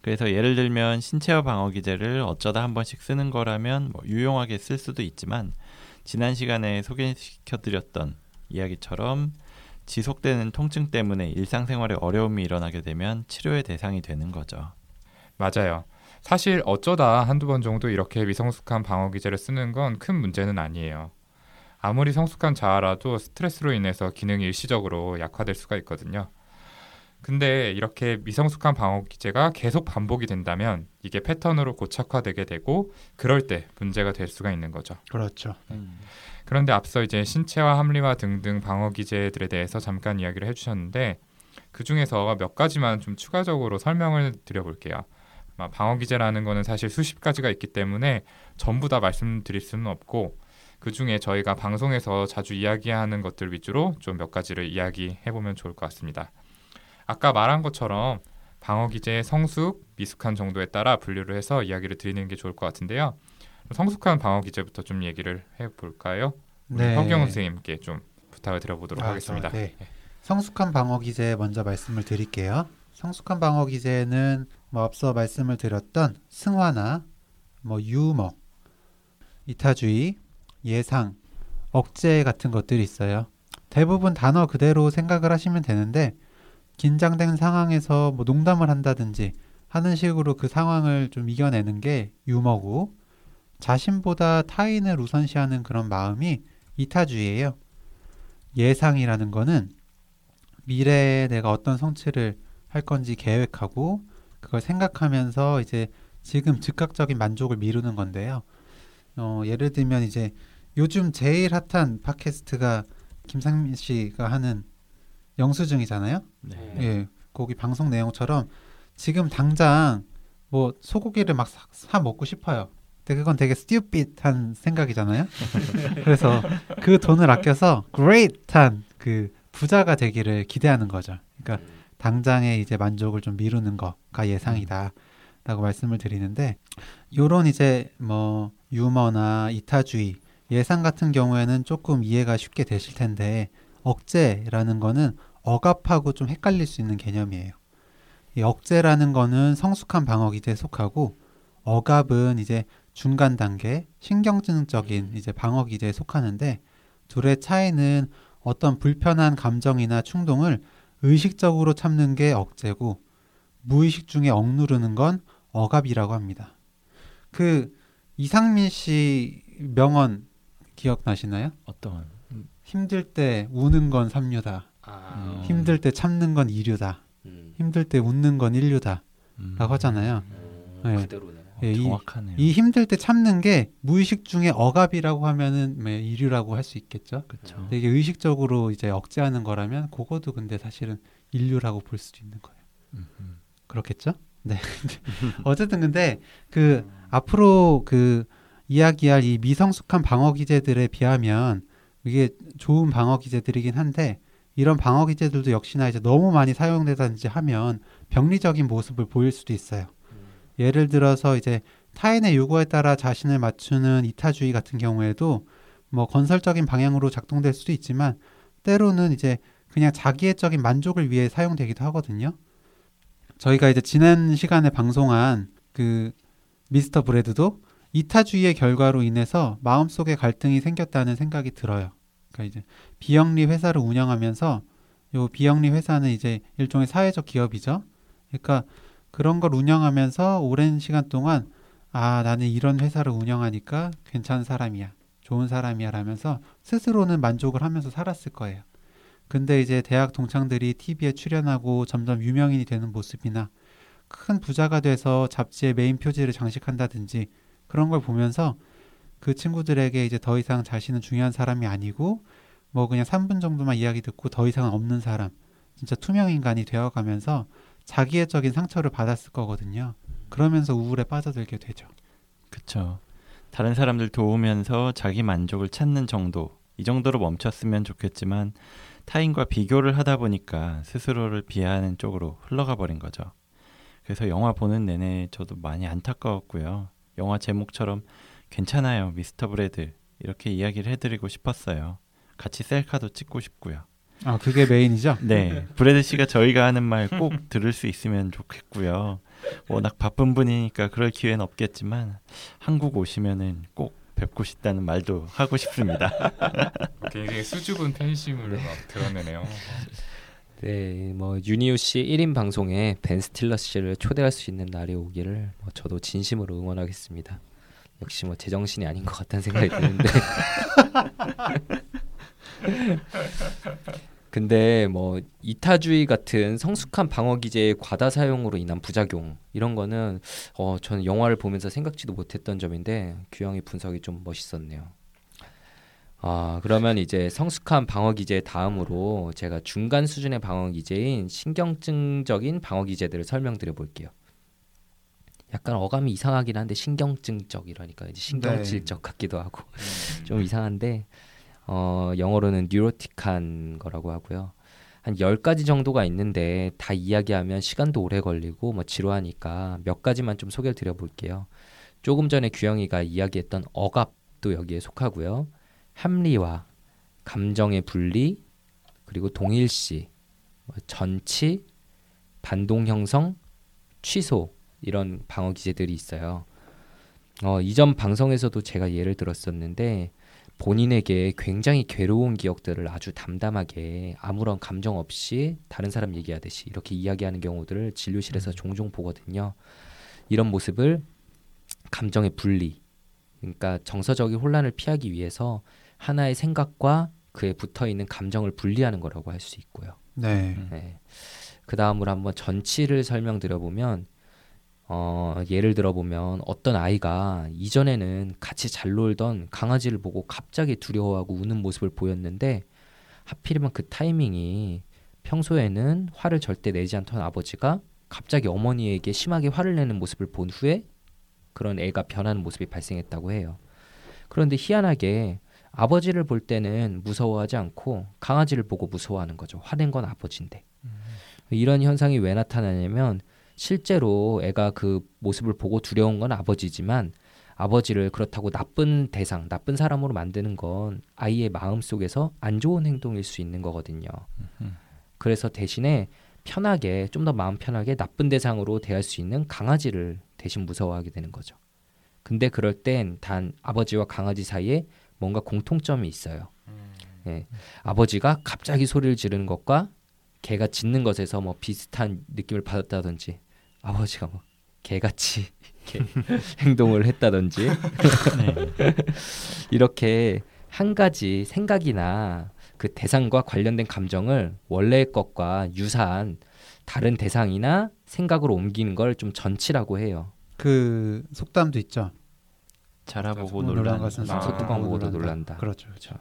[SPEAKER 3] 그래서 예를 들면 신체화 방어 기제를 어쩌다 한 번씩 쓰는 거라면 뭐 유용하게 쓸 수도 있지만 지난 시간에 소개시켜 드렸던 이야기처럼 지속되는 통증 때문에 일상생활에 어려움이 일어나게 되면 치료의 대상이 되는 거죠.
[SPEAKER 1] 맞아요. 사실 어쩌다 한두 번 정도 이렇게 미성숙한 방어 기제를 쓰는 건 큰 문제는 아니에요. 아무리 성숙한 자아라도 스트레스로 인해서 기능이 일시적으로 약화될 수가 있거든요. 근데 이렇게 미성숙한 방어 기제가 계속 반복이 된다면 이게 패턴으로 고착화되게 되고 그럴 때 문제가 될 수가 있는 거죠.
[SPEAKER 4] 그렇죠.
[SPEAKER 1] 그런데 앞서 이제 신체화 합리화 등등 방어 기제들에 대해서 잠깐 이야기를 해주셨는데 그 중에서 몇 가지만 좀 추가적으로 설명을 드려볼게요. 막 방어 기제라는 거는 사실 수십 가지가 있기 때문에 전부 다 말씀드릴 수는 없고 그 중에 저희가 방송에서 자주 이야기하는 것들 위주로 좀 몇 가지를 이야기해 보면 좋을 것 같습니다. 아까 말한 것처럼 방어 기제의 성숙, 미숙한 정도에 따라 분류를 해서 이야기를 드리는 게 좋을 것 같은데요. 성숙한 방어 기제부터 좀 얘기를 해볼까요?
[SPEAKER 4] 네.
[SPEAKER 1] 허경 선생님께 좀 부탁을 드려보도록
[SPEAKER 4] 아,
[SPEAKER 1] 하겠습니다.
[SPEAKER 4] 네. 성숙한 방어 기제 먼저 말씀을 드릴게요. 성숙한 방어 기제는 뭐 앞서 말씀을 드렸던 승화나 뭐 유머, 이타주의, 예상, 억제 같은 것들이 있어요. 대부분 단어 그대로 생각을 하시면 되는데 긴장된 상황에서 뭐 농담을 한다든지 하는 식으로 그 상황을 좀 이겨내는 게 유머고 자신보다 타인을 우선시하는 그런 마음이 이타주의예요. 예상이라는 거는 미래에 내가 어떤 성취를 할 건지 계획하고 그걸 생각하면서 이제 지금 즉각적인 만족을 미루는 건데요. 어, 예를 들면 이제 요즘 제일 핫한 팟캐스트가 김상민 씨가 하는 영수증이잖아요.
[SPEAKER 3] 네.
[SPEAKER 4] 예, 거기 방송 내용처럼 지금 당장 뭐 소고기를 막 사 먹고 싶어요. 근데 그건 되게 stupid한 생각이잖아요. 그래서 그 돈을 아껴서 great한 그 부자가 되기를 기대하는 거죠. 그러니까 당장의 이제 만족을 좀 미루는 거가 예상이다라고 말씀을 드리는데 요런 이제 뭐 유머나 이타주의 예상 같은 경우에는 조금 이해가 쉽게 되실 텐데 억제라는 거는 억압하고 좀 헷갈릴 수 있는 개념이에요. 이 억제라는 거는 성숙한 방어 기제에 속하고 억압은 이제 중간 단계 신경증적인 이제 방어 기제에 속하는데 둘의 차이는 어떤 불편한 감정이나 충동을 의식적으로 참는 게 억제고 무의식 중에 억누르는 건 억압이라고 합니다. 그 이상민 씨 명언 기억나시나요?
[SPEAKER 3] 어떤
[SPEAKER 4] 힘들 때 우는 건 삼류다.
[SPEAKER 2] 아,
[SPEAKER 3] 음.
[SPEAKER 4] 힘들 때 참는 건 이류다.
[SPEAKER 2] 음.
[SPEAKER 4] 힘들 때 웃는 건 인류다.
[SPEAKER 3] 음,
[SPEAKER 4] 라고 하잖아요.
[SPEAKER 2] 음,
[SPEAKER 4] 네.
[SPEAKER 2] 그대로네요.
[SPEAKER 3] 어,
[SPEAKER 4] 예, 이-
[SPEAKER 3] 정확하네요.
[SPEAKER 4] 이 힘들 때 참는 게 무의식 중에 억압이라고 하면은 뭐 이류라고 할 수 있겠죠.
[SPEAKER 3] 그렇죠.
[SPEAKER 4] 이게 의식적으로 이제 억제하는 거라면 그거도 근데 사실은 인류라고 볼 수도 있는 거예요.
[SPEAKER 3] 음, 음.
[SPEAKER 4] 그렇겠죠? 네. 어쨌든 근데 그 앞으로 그 이야기할 이 미성숙한 방어 기제들에 비하면 이게 좋은 방어 기제들이긴 한데 이런 방어 기제들도 역시나 이제 너무 많이 사용되든지 하면 병리적인 모습을 보일 수도 있어요. 예를 들어서 이제 타인의 요구에 따라 자신을 맞추는 이타주의 같은 경우에도 뭐 건설적인 방향으로 작동될 수도 있지만 때로는 이제 그냥 자기애적인 만족을 위해 사용되기도 하거든요. 저희가 이제 지난 시간에 방송한 그 미스터 브레드도 이타주의의 결과로 인해서 마음속에 갈등이 생겼다는 생각이 들어요. 그러니까 이제 비영리 회사를 운영하면서 요 비영리 회사는 이제 일종의 사회적 기업이죠. 그러니까 그런 걸 운영하면서 오랜 시간 동안 아 나는 이런 회사를 운영하니까 괜찮은 사람이야, 좋은 사람이야 라면서 스스로는 만족을 하면서 살았을 거예요. 근데 이제 대학 동창들이 TV에 출연하고 점점 유명인이 되는 모습이나 큰 부자가 돼서 잡지에 메인 표지를 장식한다든지 그런 걸 보면서 그 친구들에게 이제 더 이상 자신은 중요한 사람이 아니고 뭐 그냥 3분 정도만 이야기 듣고 더 이상은 없는 사람 진짜 투명 인간이 되어 가면서 자기애적인 상처를 받았을 거거든요. 그러면서 우울에 빠져들게 되죠.
[SPEAKER 3] 그렇죠. 다른 사람들 도우면서 자기 만족을 찾는 정도 이 정도로 멈췄으면 좋겠지만 타인과 비교를 하다 보니까 스스로를 비하하는 쪽으로 흘러가 버린 거죠. 그래서 영화 보는 내내 저도 많이 안타까웠고요. 영화 제목처럼 괜찮아요, 미스터 브래드 이렇게 이야기를 해드리고 싶었어요. 같이 셀카도 찍고 싶고요.
[SPEAKER 4] 아 그게 메인이죠?
[SPEAKER 3] 네, 브래드 씨가 저희가 하는 말 꼭 들을 수 있으면 좋겠고요. 워낙 바쁜 분이니까 그럴 기회는 없겠지만 한국 오시면은 꼭 뵙고 싶다는 말도 하고 싶습니다.
[SPEAKER 1] 굉장히 수줍은 팬심을
[SPEAKER 2] 네.
[SPEAKER 1] 막 드러내네요.
[SPEAKER 2] 네, 뭐 유니오 씨 1인 방송에 벤 스틸러 씨를 초대할 수 있는 날이 오기를 뭐 저도 진심으로 응원하겠습니다. 역시 뭐 제정신이 아닌 것 같다는 생각이 드는데. 근데 뭐 이타주의 같은 성숙한 방어 기제의 과다 사용으로 인한 부작용 이런 거는 어 저는 영화를 보면서 생각지도 못했던 점인데 규영이 분석이 좀 멋있었네요. 아 그러면 이제 성숙한 방어 기제 다음으로 제가 중간 수준의 방어 기제인 신경증적인 방어 기제들을 설명드려 볼게요. 약간 어감이 이상하긴 한데 신경증적 이러니까 이제 신경질적 같기도 하고 좀 이상한데 어, 영어로는 뉴로틱한 거라고 하고요. 한 10가지 정도가 있는데 다 이야기하면 시간도 오래 걸리고 뭐 지루하니까 몇 가지만 좀 소개를 드려 볼게요. 조금 전에 규영이가 이야기했던 억압도 여기에 속하고요. 합리화, 감정의 분리, 그리고 동일시, 뭐 전치, 반동 형성, 취소 이런 방어 기제들이 있어요. 어, 이전 방송에서도 제가 예를 들었었는데 본인에게 굉장히 괴로운 기억들을 아주 담담하게 아무런 감정 없이 다른 사람 얘기하듯이 이렇게 이야기하는 경우들을 진료실에서 종종 보거든요. 이런 모습을 감정의 분리, 그러니까 정서적인 혼란을 피하기 위해서 하나의 생각과 그에 붙어 있는 감정을 분리하는 거라고 할 수 있고요.
[SPEAKER 4] 네.
[SPEAKER 2] 네. 그 다음으로 한번 전치를 설명드려 보면 어, 예를 들어 보면 어떤 아이가 이전에는 같이 잘 놀던 강아지를 보고 갑자기 두려워하고 우는 모습을 보였는데 하필이면 그 타이밍이 평소에는 화를 절대 내지 않던 아버지가 갑자기 어머니에게 심하게 화를 내는 모습을 본 후에 그런 애가 변하는 모습이 발생했다고 해요. 그런데 희한하게 아버지를 볼 때는 무서워하지 않고 강아지를 보고 무서워하는 거죠. 화낸 건 아버지인데. 이런 현상이 왜 나타나냐면 실제로 애가 그 모습을 보고 두려운 건 아버지지만 아버지를 그렇다고 나쁜 대상, 나쁜 사람으로 만드는 건 아이의 마음 속에서 안 좋은 행동일 수 있는 거거든요. 그래서 대신에 편하게 좀 더 마음 편하게 나쁜 대상으로 대할 수 있는 강아지를 대신 무서워하게 되는 거죠. 근데 그럴 땐 단 아버지와 강아지 사이에 뭔가 공통점이 있어요. 예. 아버지가 갑자기 소리를 지르는 것과 개가 짖는 것에서 뭐 비슷한 느낌을 받았다든지 아버지가 뭐 개같이 이렇게 행동을 했다든지
[SPEAKER 3] 네.
[SPEAKER 2] 이렇게 한 가지 생각이나 그 대상과 관련된 감정을 원래의 것과 유사한 다른 대상이나 생각으로 옮기는 걸 좀 전치라고 해요.
[SPEAKER 4] 그 속담도 있죠.
[SPEAKER 3] 자라보고
[SPEAKER 4] 놀란 것은
[SPEAKER 1] 아,
[SPEAKER 2] 속도방 보고도 놀란다.
[SPEAKER 4] 그렇죠, 그렇죠.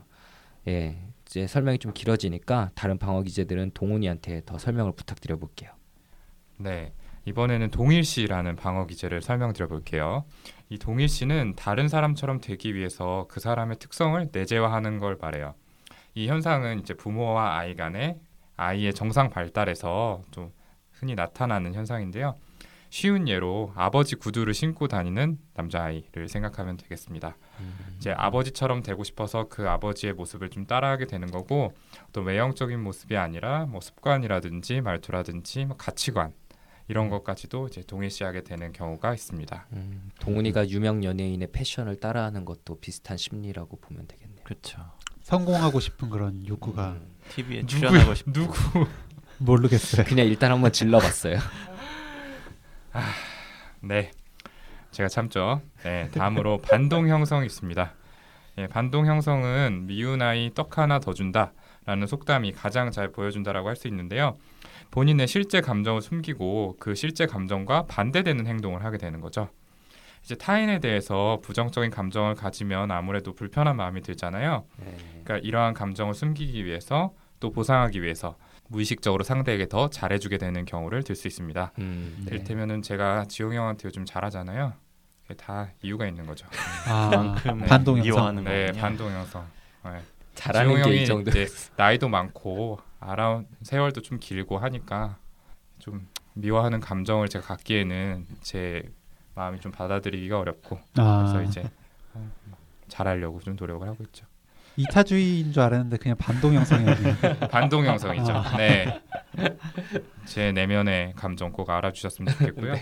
[SPEAKER 2] 예, 이제 설명이 좀 길어지니까 다른 방어 기제들은 동훈이한테 더 설명을 부탁드려 볼게요.
[SPEAKER 1] 네. 이번에는 동일시라는 방어 기제를 설명드려 볼게요. 이 동일시는 다른 사람처럼 되기 위해서 그 사람의 특성을 내재화하는 걸 말해요. 이 현상은 이제 부모와 아이 간의 아이의 정상 발달에서 좀 흔히 나타나는 현상인데요. 쉬운 예로 아버지 구두를 신고 다니는 남자아이를 생각하면 되겠습니다. 이제 아버지처럼 되고 싶어서 그 아버지의 모습을 좀 따라하게 되는 거고 또 외형적인 모습이 아니라 뭐 습관이라든지 말투라든지 뭐 가치관 이런 것까지도 이제 동일시하게 되는 경우가 있습니다.
[SPEAKER 2] 음, 동훈이가 유명 연예인의 패션을 따라하는 것도 비슷한 심리라고 보면 되겠네요.
[SPEAKER 3] 그렇죠.
[SPEAKER 4] 성공하고 싶은 그런 욕구가
[SPEAKER 2] 음,
[SPEAKER 3] TV에 출연하고 싶
[SPEAKER 1] 누구?
[SPEAKER 4] 모르겠어요.
[SPEAKER 2] 그냥 일단 한번 질러봤어요.
[SPEAKER 1] 네, 제가 참죠. 네, 다음으로 반동 형성이 있습니다. 예, 반동 형성은 미운 아이 떡 하나 더 준다라는 속담이 가장 잘 보여준다라고 할 수 있는데요. 본인의 실제 감정을 숨기고 그 실제 감정과 반대되는 행동을 하게 되는 거죠. 이제 타인에 대해서 부정적인 감정을 가지면 아무래도 불편한 마음이 들잖아요.
[SPEAKER 2] 네.
[SPEAKER 1] 그러니까 이러한 감정을 숨기기 위해서 또 보상하기 위해서 무의식적으로 상대에게 더 잘해주게 되는 경우를 들 수 있습니다.
[SPEAKER 2] 음, 네.
[SPEAKER 1] 이를테면은 제가 지용 형한테 요즘 잘하잖아요. 다 이유가 있는 거죠.
[SPEAKER 4] 아,
[SPEAKER 3] 만큼
[SPEAKER 4] 반동 형성.
[SPEAKER 3] 미워하는
[SPEAKER 1] 네,
[SPEAKER 3] 거군요.
[SPEAKER 1] 반동 형성. 네.
[SPEAKER 2] 잘하는 게
[SPEAKER 1] 형이
[SPEAKER 2] 이 정도.
[SPEAKER 1] 이제 나이도 많고 알아온 세월도 좀 길고 하니까 좀 미워하는 감정을 제가 갖기에는 제 마음이 좀 받아들이기가 어렵고
[SPEAKER 4] 아,
[SPEAKER 1] 그래서 이제 어, 잘하려고 좀 노력을 하고 있죠.
[SPEAKER 4] 이타주의인 줄 알았는데 그냥 반동 형성이었네요.
[SPEAKER 1] 반동 형성이죠.
[SPEAKER 4] 아.
[SPEAKER 1] 네. 제 내면의 감정 꼭 알아주셨으면 좋겠고요.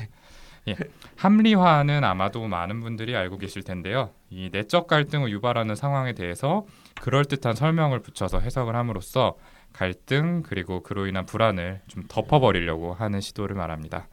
[SPEAKER 1] 예. 합리화는 아마도 많은 분들이 알고 계실 텐데요. 이 내적 갈등을 유발하는 상황에 대해서 그럴듯한 설명을 붙여서 해석을 함으로써 갈등 그리고 그로 인한 불안을 좀 덮어버리려고 하는 시도를 말합니다.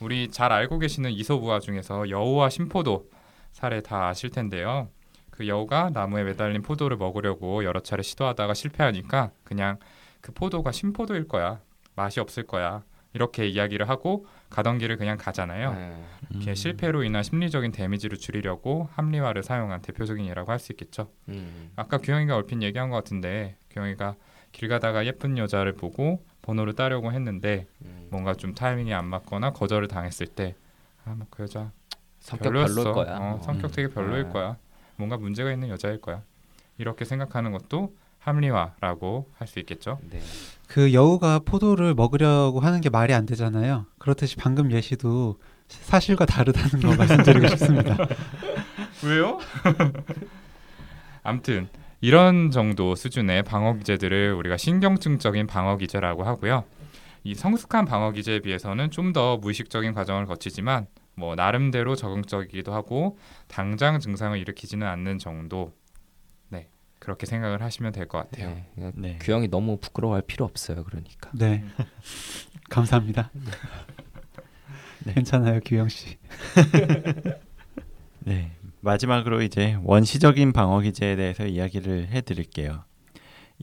[SPEAKER 1] 우리 잘 알고 계시는 이소부화 중에서 여우와 심포도 사례 다 아실 텐데요. 그 여우가 나무에 매달린 포도를 먹으려고 여러 차례 시도하다가 실패하니까 그냥 그 포도가 신포도일 거야. 맛이 없을 거야. 이렇게 이야기를 하고 가던 길을 그냥 가잖아요.
[SPEAKER 2] 네.
[SPEAKER 1] 이렇게
[SPEAKER 3] 음.
[SPEAKER 1] 실패로 인한 심리적인 데미지를 줄이려고 합리화를 사용한 대표적인 예라고 할 수 있겠죠.
[SPEAKER 2] 음.
[SPEAKER 1] 아까 규영이가 얼핏 얘기한 것 같은데 규영이가 길 가다가 예쁜 여자를 보고 번호를 따려고 했는데
[SPEAKER 2] 음.
[SPEAKER 1] 뭔가 좀 타이밍이 안 맞거나 거절을 당했을 때아뭐그 여자
[SPEAKER 2] 성격
[SPEAKER 1] 별로였어.
[SPEAKER 2] 별로일 거야.
[SPEAKER 1] 어, 성격 되게 별로일
[SPEAKER 2] 아.
[SPEAKER 1] 거야. 뭔가 문제가 있는 여자일 거야. 이렇게 생각하는 것도 합리화라고 할 수 있겠죠.
[SPEAKER 2] 네.
[SPEAKER 4] 그 여우가 포도를 먹으려고 하는 게 말이 안 되잖아요. 그렇듯이 방금 예시도 사실과 다르다는 거 말씀드리고 싶습니다.
[SPEAKER 1] 왜요? 암튼 이런 정도 수준의 방어 기제들을 우리가 신경증적인 방어 기제라고 하고요. 이 성숙한 방어 기제에 비해서는 좀 더 무의식적인 과정을 거치지만 뭐 나름대로 적응적이기도 하고 당장 증상을 일으키지는 않는 정도. 네 그렇게 생각을 하시면 될 것 같아요.
[SPEAKER 2] 네.
[SPEAKER 3] 네.
[SPEAKER 2] 규영이 너무 부끄러워할 필요 없어요. 그러니까.
[SPEAKER 4] 네, 감사합니다. 괜찮아요, 규영 씨.
[SPEAKER 3] 네. 마지막으로 이제 원시적인 방어 기제에 대해서 이야기를 해 드릴게요.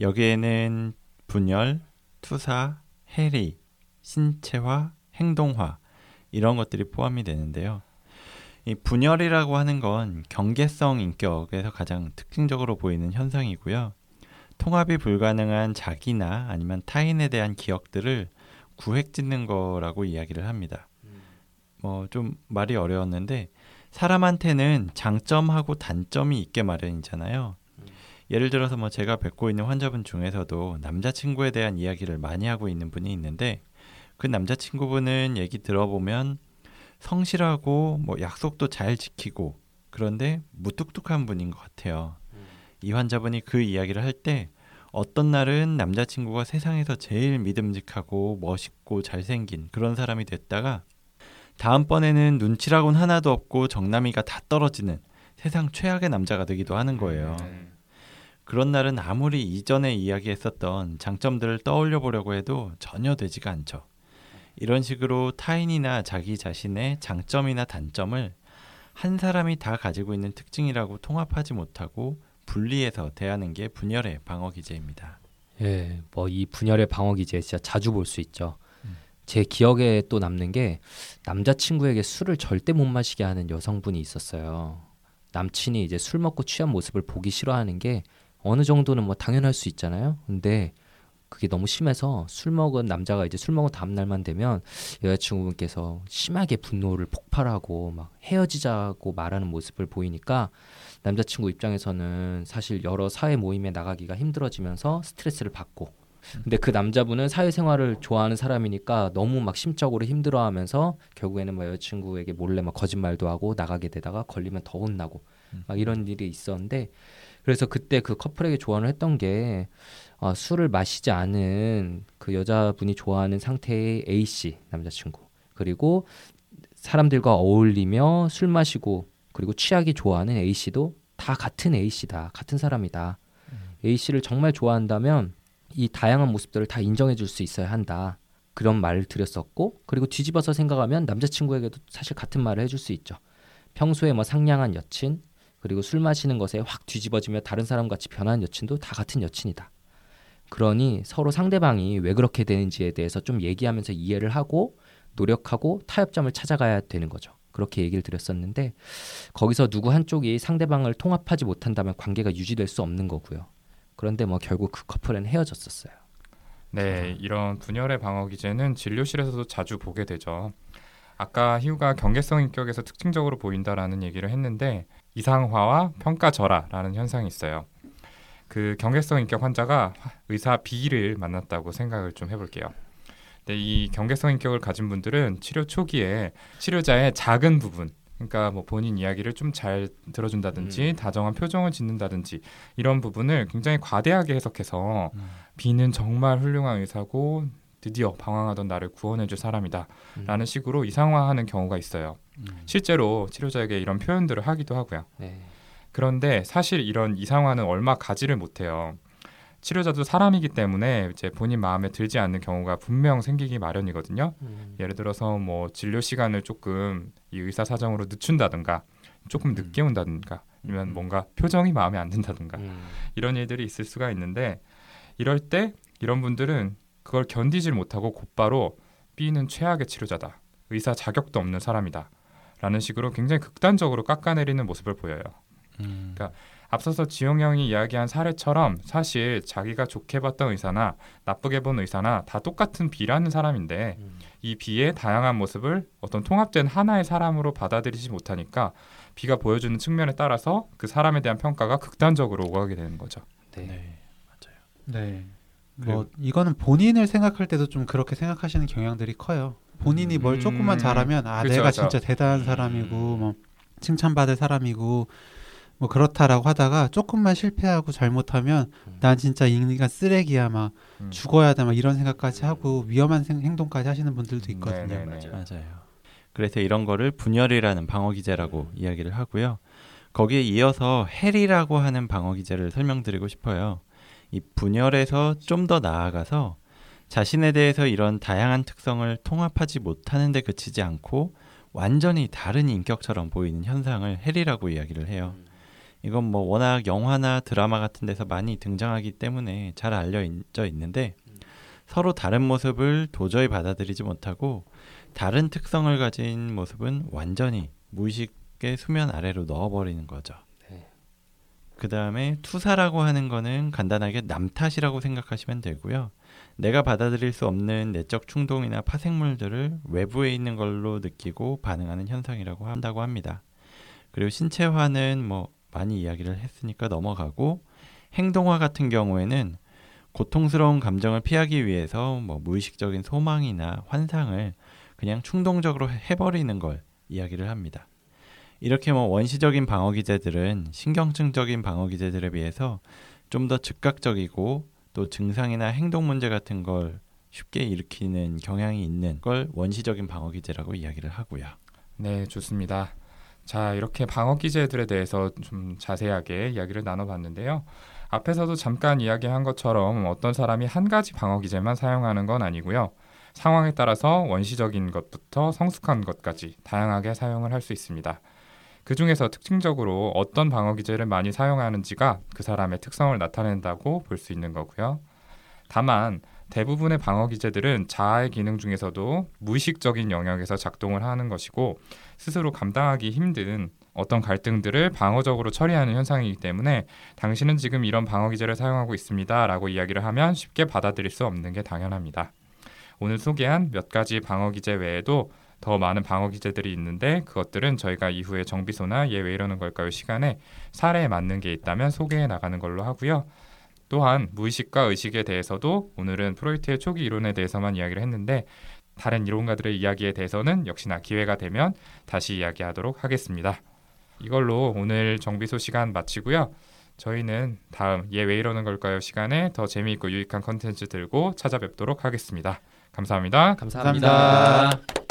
[SPEAKER 3] 여기에는 분열, 투사, 해리, 신체화, 행동화 이런 것들이 포함이 되는데요. 이 분열이라고 하는 건 경계성 인격에서 가장 특징적으로 보이는 현상이고요. 통합이 불가능한 자기나 아니면 타인에 대한 기억들을 구획짓는 거라고 이야기를 합니다. 뭐 좀 말이 어려웠는데 사람한테는 장점하고 단점이 있게 마련이잖아요. 예를 들어서 뭐 제가 뵙고 있는 환자분 중에서도 남자친구에 대한 이야기를 많이 하고 있는 분이 있는데 그 남자친구분은 얘기 들어보면 성실하고 뭐 약속도 잘 지키고 그런데 무뚝뚝한 분인 것 같아요. 이 환자분이 그 이야기를 할 때 어떤 날은 남자친구가 세상에서 제일 믿음직하고 멋있고 잘생긴 그런 사람이 됐다가 다음번에는 눈치라곤 하나도 없고 정남이가 다 떨어지는 세상 최악의 남자가 되기도 하는 거예요.
[SPEAKER 1] 음,
[SPEAKER 3] 그런 날은 아무리 이전에 이야기했었던 장점들을 떠올려 보려고 해도 전혀 되지가 않죠. 이런 식으로 타인이나 자기 자신의 장점이나 단점을 한 사람이 다 가지고 있는 특징이라고 통합하지 못하고 분리해서 대하는 게 분열의 방어 기제입니다.
[SPEAKER 2] 예, 뭐 이 분열의 방어 기제 진짜 자주 볼 수 있죠. 제 기억에 또 남는 게 남자친구에게 술을 절대 못 마시게 하는 여성분이 있었어요. 남친이 이제 술 먹고 취한 모습을 보기 싫어하는 게 어느 정도는 뭐 당연할 수 있잖아요. 근데 그게 너무 심해서 술 먹은 남자가 이제 술 먹은 다음 날만 되면 여자친구분께서 심하게 분노를 폭발하고 막 헤어지자고 말하는 모습을 보이니까 남자친구 입장에서는 사실 여러 사회 모임에 나가기가 힘들어지면서 스트레스를 받고 근데 그 남자분은 사회생활을 좋아하는 사람이니까 너무 막 심적으로 힘들어하면서 결국에는 막 여자친구에게 몰래 막 거짓말도 하고 나가게 되다가 걸리면 더 혼나고 막 이런 일이 있었는데 그래서 그때 그 커플에게 조언을 했던 게 아, 술을 마시지 않은 그 여자분이 좋아하는 상태의 A 씨 남자친구. 그리고 사람들과 어울리며 술 마시고 그리고 취하기 좋아하는 A 씨도 다 같은 A 씨다 같은 사람이다. A 씨를 정말 좋아한다면 이 다양한 모습들을 다 인정해 줄 수 있어야 한다. 그런 말을 드렸었고 그리고 뒤집어서 생각하면 남자친구에게도 사실 같은 말을 해줄 수 있죠. 평소에 뭐 상냥한 여친 그리고 술 마시는 것에 확 뒤집어지며 다른 사람 같이 변한 여친도 다 같은 여친이다. 그러니 서로 상대방이 왜 그렇게 되는지에 대해서 좀 얘기하면서 이해를 하고 노력하고 타협점을 찾아가야 되는 거죠. 그렇게 얘기를 드렸었는데 거기서 누구 한쪽이 상대방을 통합하지 못한다면 관계가 유지될 수 없는 거고요. 그런데 뭐 결국 그 커플은 헤어졌었어요.
[SPEAKER 1] 네, 이런 분열의 방어 기제는 진료실에서도 자주 보게 되죠. 아까 희우가 경계성 인격에서 특징적으로 보인다라는 얘기를 했는데 이상화와 평가절하라는 현상이 있어요. 그 경계성 인격 환자가 의사 B를 만났다고 생각을 좀 해볼게요. 근데 이 경계성 인격을 가진 분들은 치료 초기에 치료자의 작은 부분, 그러니까 뭐 본인 이야기를 좀 잘 들어준다든지
[SPEAKER 2] 음.
[SPEAKER 1] 다정한 표정을 짓는다든지 이런 부분을 굉장히 과대하게 해석해서
[SPEAKER 3] 음.
[SPEAKER 1] B는 정말 훌륭한 의사고 드디어 방황하던 나를 구원해줄 사람이다라는
[SPEAKER 2] 음.
[SPEAKER 1] 식으로 이상화하는 경우가 있어요.
[SPEAKER 3] 음.
[SPEAKER 1] 실제로 치료자에게 이런 표현들을 하기도 하고요.
[SPEAKER 2] 네.
[SPEAKER 1] 그런데 사실 이런 이상화는 얼마 가지를 못해요. 치료자도 사람이기 때문에 이제 본인 마음에 들지 않는 경우가 분명 생기기 마련이거든요.
[SPEAKER 2] 음.
[SPEAKER 1] 예를 들어서 뭐 진료 시간을 조금 이 의사 사정으로 늦춘다든가 조금 늦게 온다든가 아니면
[SPEAKER 3] 음.
[SPEAKER 1] 뭔가 표정이 마음에 안 든다든가
[SPEAKER 2] 음.
[SPEAKER 1] 이런 일들이 있을 수가 있는데 이럴 때 이런 분들은 그걸 견디질 못하고 곧바로 B는 최악의 치료자다. 의사 자격도 없는 사람이다. 라는 식으로 굉장히 극단적으로 깎아내리는 모습을 보여요.
[SPEAKER 3] 음.
[SPEAKER 1] 그러니까 앞서서 지용 형이 이야기한 사례처럼 사실 자기가 좋게 봤던 의사나 나쁘게 본 의사나 다 똑같은 B라는 사람인데
[SPEAKER 2] 음.
[SPEAKER 1] 이 B의 다양한 모습을 어떤 통합된 하나의 사람으로 받아들이지 못하니까 B가 보여주는 측면에 따라서 그 사람에 대한 평가가 극단적으로 오가게 되는 거죠.
[SPEAKER 2] 네.
[SPEAKER 3] 네, 맞아요.
[SPEAKER 4] 네. 뭐 이거는 본인을 생각할 때도 좀 그렇게 생각하시는 경향들이 커요. 본인이 뭘
[SPEAKER 1] 음,
[SPEAKER 4] 조금만 잘하면 아
[SPEAKER 1] 그쵸,
[SPEAKER 4] 내가
[SPEAKER 1] 그쵸.
[SPEAKER 4] 진짜 대단한 사람이고 뭐 칭찬받을 사람이고 뭐 그렇다라고 하다가 조금만 실패하고 잘못하면
[SPEAKER 2] 음.
[SPEAKER 4] 난 진짜 인간 쓰레기야 막
[SPEAKER 1] 음.
[SPEAKER 4] 죽어야 돼막 이런 생각까지 하고 위험한 생- 행동까지 하시는 분들도 있거든요.
[SPEAKER 1] 네, 네, 네.
[SPEAKER 3] 맞아요. 그래서 이런 거를 분열이라는 방어 기제라고 이야기를 하고요. 거기에 이어서 헬이라고 하는 방어 기제를 설명드리고 싶어요. 이 분열에서 좀 더 나아가서 자신에 대해서 이런 다양한 특성을 통합하지 못하는 데 그치지 않고 완전히 다른 인격처럼 보이는 현상을 헬이라고 이야기를 해요. 이건 뭐 워낙 영화나 드라마 같은 데서 많이 등장하기 때문에 잘 알려져 있는데 서로 다른 모습을 도저히 받아들이지 못하고 다른 특성을 가진 모습은 완전히 무의식의 수면 아래로 넣어버리는 거죠.
[SPEAKER 2] 네.
[SPEAKER 3] 그 다음에 투사라고 하는 거는 간단하게 남 탓이라고 생각하시면 되고요. 내가 받아들일 수 없는 내적 충동이나 파생물들을 외부에 있는 걸로 느끼고 반응하는 현상이라고 한다고 합니다. 그리고 신체화는 뭐 많이 이야기를 했으니까 넘어가고 행동화 같은 경우에는 고통스러운 감정을 피하기 위해서 뭐 무의식적인 소망이나 환상을 그냥 충동적으로 해버리는 걸 이야기를 합니다. 이렇게 뭐 원시적인 방어 기제들은 신경증적인 방어 기제들에 비해서 좀 더 즉각적이고 또 증상이나 행동 문제 같은 걸 쉽게 일으키는 경향이 있는 걸 원시적인 방어 기제라고 이야기를 하고요.
[SPEAKER 1] 네, 좋습니다. 자, 이렇게 방어 기제들에 대해서 좀 자세하게 이야기를 나눠봤는데요. 앞에서도 잠깐 이야기한 것처럼 어떤 사람이 한 가지 방어 기제만 사용하는 건 아니고요. 상황에 따라서 원시적인 것부터 성숙한 것까지 다양하게 사용을 할 수 있습니다. 그 중에서 특징적으로 어떤 방어 기제를 많이 사용하는지가 그 사람의 특성을 나타낸다고 볼 수 있는 거고요. 다만 대부분의 방어 기제들은 자아의 기능 중에서도 무의식적인 영역에서 작동을 하는 것이고 스스로 감당하기 힘든 어떤 갈등들을 방어적으로 처리하는 현상이기 때문에 당신은 지금 이런 방어 기제를 사용하고 있습니다라고 이야기를 하면 쉽게 받아들일 수 없는 게 당연합니다. 오늘 소개한 몇 가지 방어 기제 외에도 더 많은 방어 기제들이 있는데 그것들은 저희가 이후에 정비소나 얘 왜 이러는 걸까요 시간에 사례에 맞는 게 있다면 소개해 나가는 걸로 하고요. 또한 무의식과 의식에 대해서도 오늘은 프로이트의 초기 이론에 대해서만 이야기를 했는데 다른 이론가들의 이야기에 대해서는 역시나 기회가 되면 다시 이야기하도록 하겠습니다. 이걸로 오늘 정비소 시간 마치고요. 저희는 다음 얘 왜 이러는 걸까요 시간에 더 재미있고 유익한 컨텐츠 들고 찾아뵙도록 하겠습니다. 감사합니다.
[SPEAKER 2] 감사합니다.
[SPEAKER 4] 감사합니다.